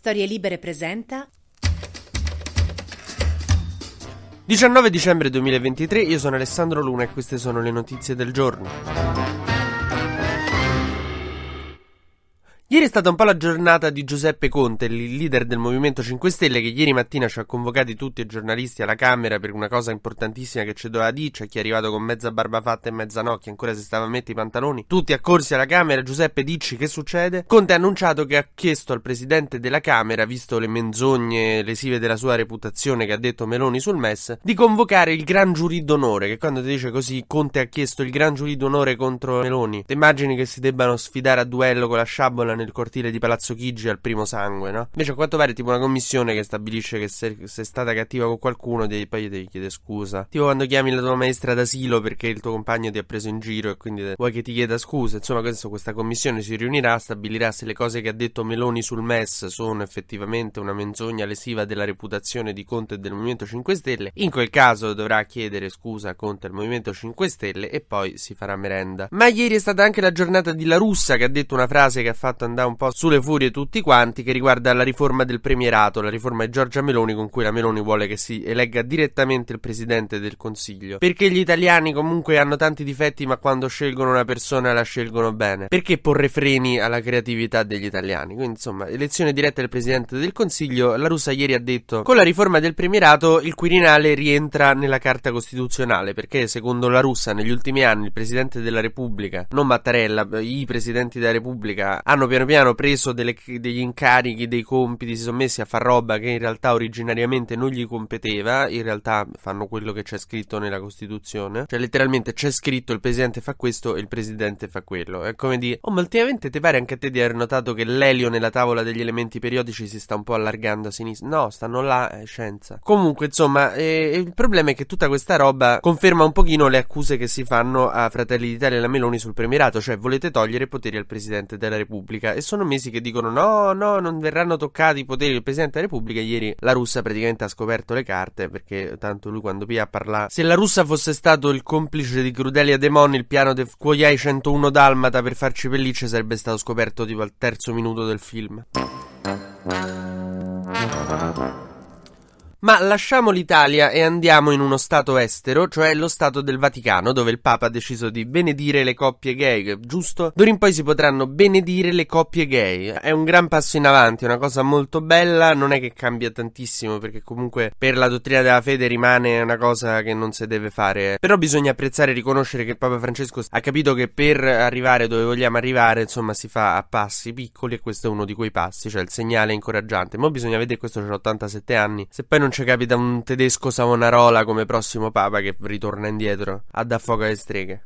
Storie Libere presenta 19 dicembre 2023, io sono Alessandro Luna e queste sono le notizie del giorno. Ieri è stata un po' la giornata di Giuseppe Conte, il leader del Movimento 5 Stelle, che ieri mattina ci ha convocati tutti i giornalisti alla Camera per una cosa importantissima che ci doveva dire. C'è chi è arrivato con mezza barba fatta e mezza nocchia, ancora si stava a mettere i pantaloni. Tutti accorsi alla Camera. Giuseppe, dici che succede? Conte ha annunciato che ha chiesto al presidente della Camera, visto le menzogne lesive della sua reputazione che ha detto Meloni sul MES, di convocare il gran giurì d'onore. Che quando ti dice così, Conte ha chiesto il gran giurì d'onore contro Meloni. Ti immagini che si debbano sfidare a duello con la sciabola nel cortile di Palazzo Chigi al primo sangue, no? Invece a quanto pare è tipo una commissione che stabilisce che se sei stata cattiva con qualcuno devi, poi devi chiedere scusa. Tipo quando chiami la tua maestra d'asilo perché il tuo compagno ti ha preso in giro e quindi vuoi che ti chieda scusa. Insomma, adesso questa commissione si riunirà, stabilirà se le cose che ha detto Meloni sul MES sono effettivamente una menzogna lesiva della reputazione di Conte e del Movimento 5 Stelle. In quel caso dovrà chiedere scusa a Conte al Movimento 5 Stelle e poi si farà merenda. Ma ieri è stata anche la giornata di La Russa che ha detto una frase che ha fatto andare un po' sulle furie tutti quanti che riguarda la riforma del premierato, la riforma di Giorgia Meloni con cui la Meloni vuole che si elegga direttamente il presidente del Consiglio. Perché gli italiani comunque hanno tanti difetti ma quando scelgono una persona la scelgono bene. Perché porre freni alla creatività degli italiani? Quindi insomma, elezione diretta del presidente del Consiglio, la Russa ieri ha detto con la riforma del premierato il Quirinale rientra nella Carta Costituzionale perché secondo la Russa negli ultimi anni il presidente della Repubblica, non Mattarella, i presidenti della Repubblica hanno piano piano hanno preso delle, degli incarichi, dei compiti, si sono messi a far roba che in realtà originariamente non gli competeva, in realtà fanno quello che c'è scritto nella Costituzione, cioè letteralmente c'è scritto il presidente fa questo e il presidente fa quello. È come dire, oh ma ultimamente ti pare anche a te di aver notato che l'elio nella tavola degli elementi periodici si sta un po' allargando a sinistra? No, stanno là, è scienza. Comunque, insomma, eh, il problema è che tutta questa roba conferma un pochino le accuse che si fanno a Fratelli d'Italia e la Meloni sul premierato, cioè volete togliere poteri al presidente della Repubblica e sono sono mesi che dicono no, no, non verranno toccati i poteri del Presidente della Repubblica. Ieri la Russia praticamente ha scoperto le carte perché tanto lui quando Pia parla... Se la Russia fosse stato il complice di Crudelia Demon, il piano del Cuoiai 101 Dalmata per farci pellicce sarebbe stato scoperto tipo al terzo minuto del film. Ma lasciamo l'Italia e andiamo in uno stato estero, cioè lo stato del Vaticano, dove il Papa ha deciso di benedire le coppie gay, giusto? D'ora in poi si potranno benedire le coppie gay. È un gran passo in avanti, una cosa molto bella, non è che cambia tantissimo, perché comunque per la dottrina della fede rimane una cosa che non si deve fare. Però bisogna apprezzare e riconoscere che il Papa Francesco ha capito che per arrivare dove vogliamo arrivare, insomma, si fa a passi piccoli e questo è uno di quei passi, cioè il segnale incoraggiante. Ma bisogna vedere, questo c'ha 87 anni, se poi non non ci capita un tedesco Savonarola come prossimo papa che ritorna indietro a da fuoco alle streghe.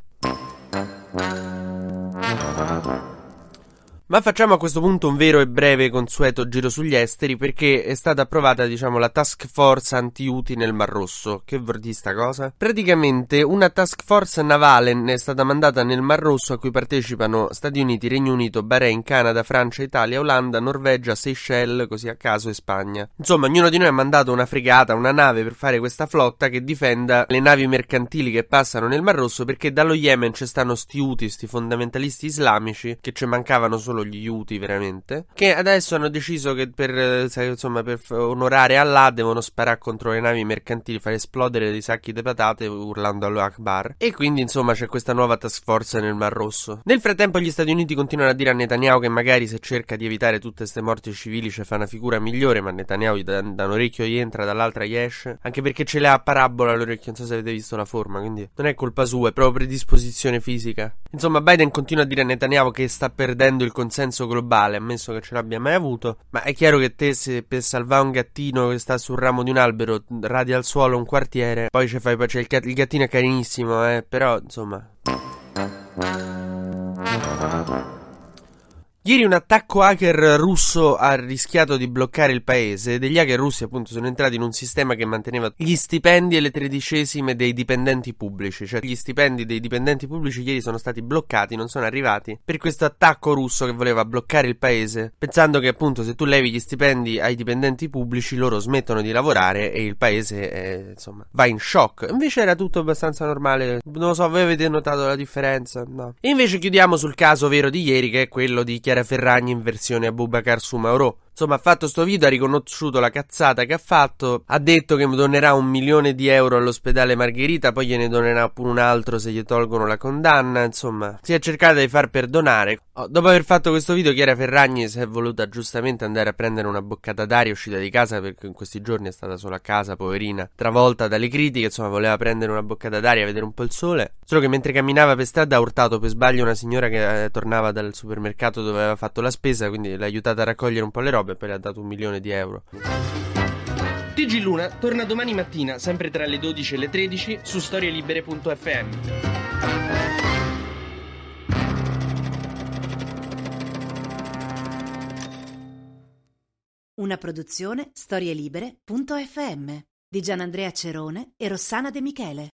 Ma facciamo a questo punto un vero e breve consueto giro sugli esteri perché è stata approvata, diciamo, la task force anti-UTI nel Mar Rosso. Che vuol dire sta cosa? Praticamente una task force navale è stata mandata nel Mar Rosso a cui partecipano Stati Uniti, Regno Unito, Bahrain, Canada, Francia, Italia, Olanda, Norvegia, Seychelles, così a caso, e Spagna. Insomma, ognuno di noi ha mandato una fregata, una nave per fare questa flotta che difenda le navi mercantili che passano nel Mar Rosso perché dallo Yemen ci stanno sti UTI, sti fondamentalisti islamici che ci mancavano solo gli Houthi veramente, che adesso hanno deciso che per, eh, insomma, per onorare Allah devono sparare contro le navi mercantili, fare esplodere dei sacchi di patate urlando allo Akbar. E quindi insomma c'è questa nuova task force nel Mar Rosso. Nel frattempo gli Stati Uniti continuano a dire a Netanyahu che magari se cerca di evitare tutte queste morti civili ci fa una figura migliore, ma Netanyahu da, da un orecchio gli entra, dall'altra gli esce, anche perché ce l'ha a parabola l'orecchio, non so se avete visto la forma, quindi non è colpa sua, è proprio predisposizione fisica. Insomma Biden continua a dire a Netanyahu che sta perdendo il consenso globale, ammesso che ce l'abbia mai avuto. Ma è chiaro che te, se per salvare un gattino che sta sul ramo di un albero, radi al suolo un quartiere, poi ci fai. Il, il gattino è carinissimo, eh, però insomma. Ieri un attacco hacker russo ha rischiato di bloccare il paese. Degli hacker russi, appunto, sono entrati in un sistema che manteneva gli stipendi e le tredicesime dei dipendenti pubblici. Cioè, gli stipendi dei dipendenti pubblici ieri sono stati bloccati, non sono arrivati per questo attacco russo che voleva bloccare il paese, pensando che, appunto, se tu levi gli stipendi ai dipendenti pubblici, loro smettono di lavorare e il paese, è, insomma, va in shock. Invece era tutto abbastanza normale. Non lo so, voi avete notato la differenza? No. E invece chiudiamo sul caso vero di ieri, che è quello di Chiara Chiara Ferragni in versione Abubakar su Mauro. Insomma, ha fatto sto video, ha riconosciuto la cazzata che ha fatto, ha detto che donerà un milione di euro all'ospedale Margherita, poi gliene donerà pure un altro se gli tolgono la condanna, insomma, si è cercata di far perdonare. Oh, dopo aver fatto questo video, Chiara Ferragni si è voluta giustamente andare a prendere una boccata d'aria, uscita di casa perché in questi giorni è stata solo a casa, poverina, travolta dalle critiche, insomma, voleva prendere una boccata d'aria, vedere un po' il sole. Solo che mentre camminava per strada ha urtato per sbaglio una signora che eh, tornava dal supermercato dove aveva fatto la spesa, quindi l'ha aiutata a raccogliere un po' le robe e poi le ha dato un milione di euro. TG Luna torna domani mattina, sempre tra le 12 e le 13, su storielibere.fm. Una produzione storielibere.fm di Gianandrea Cerone e Rossana De Michele.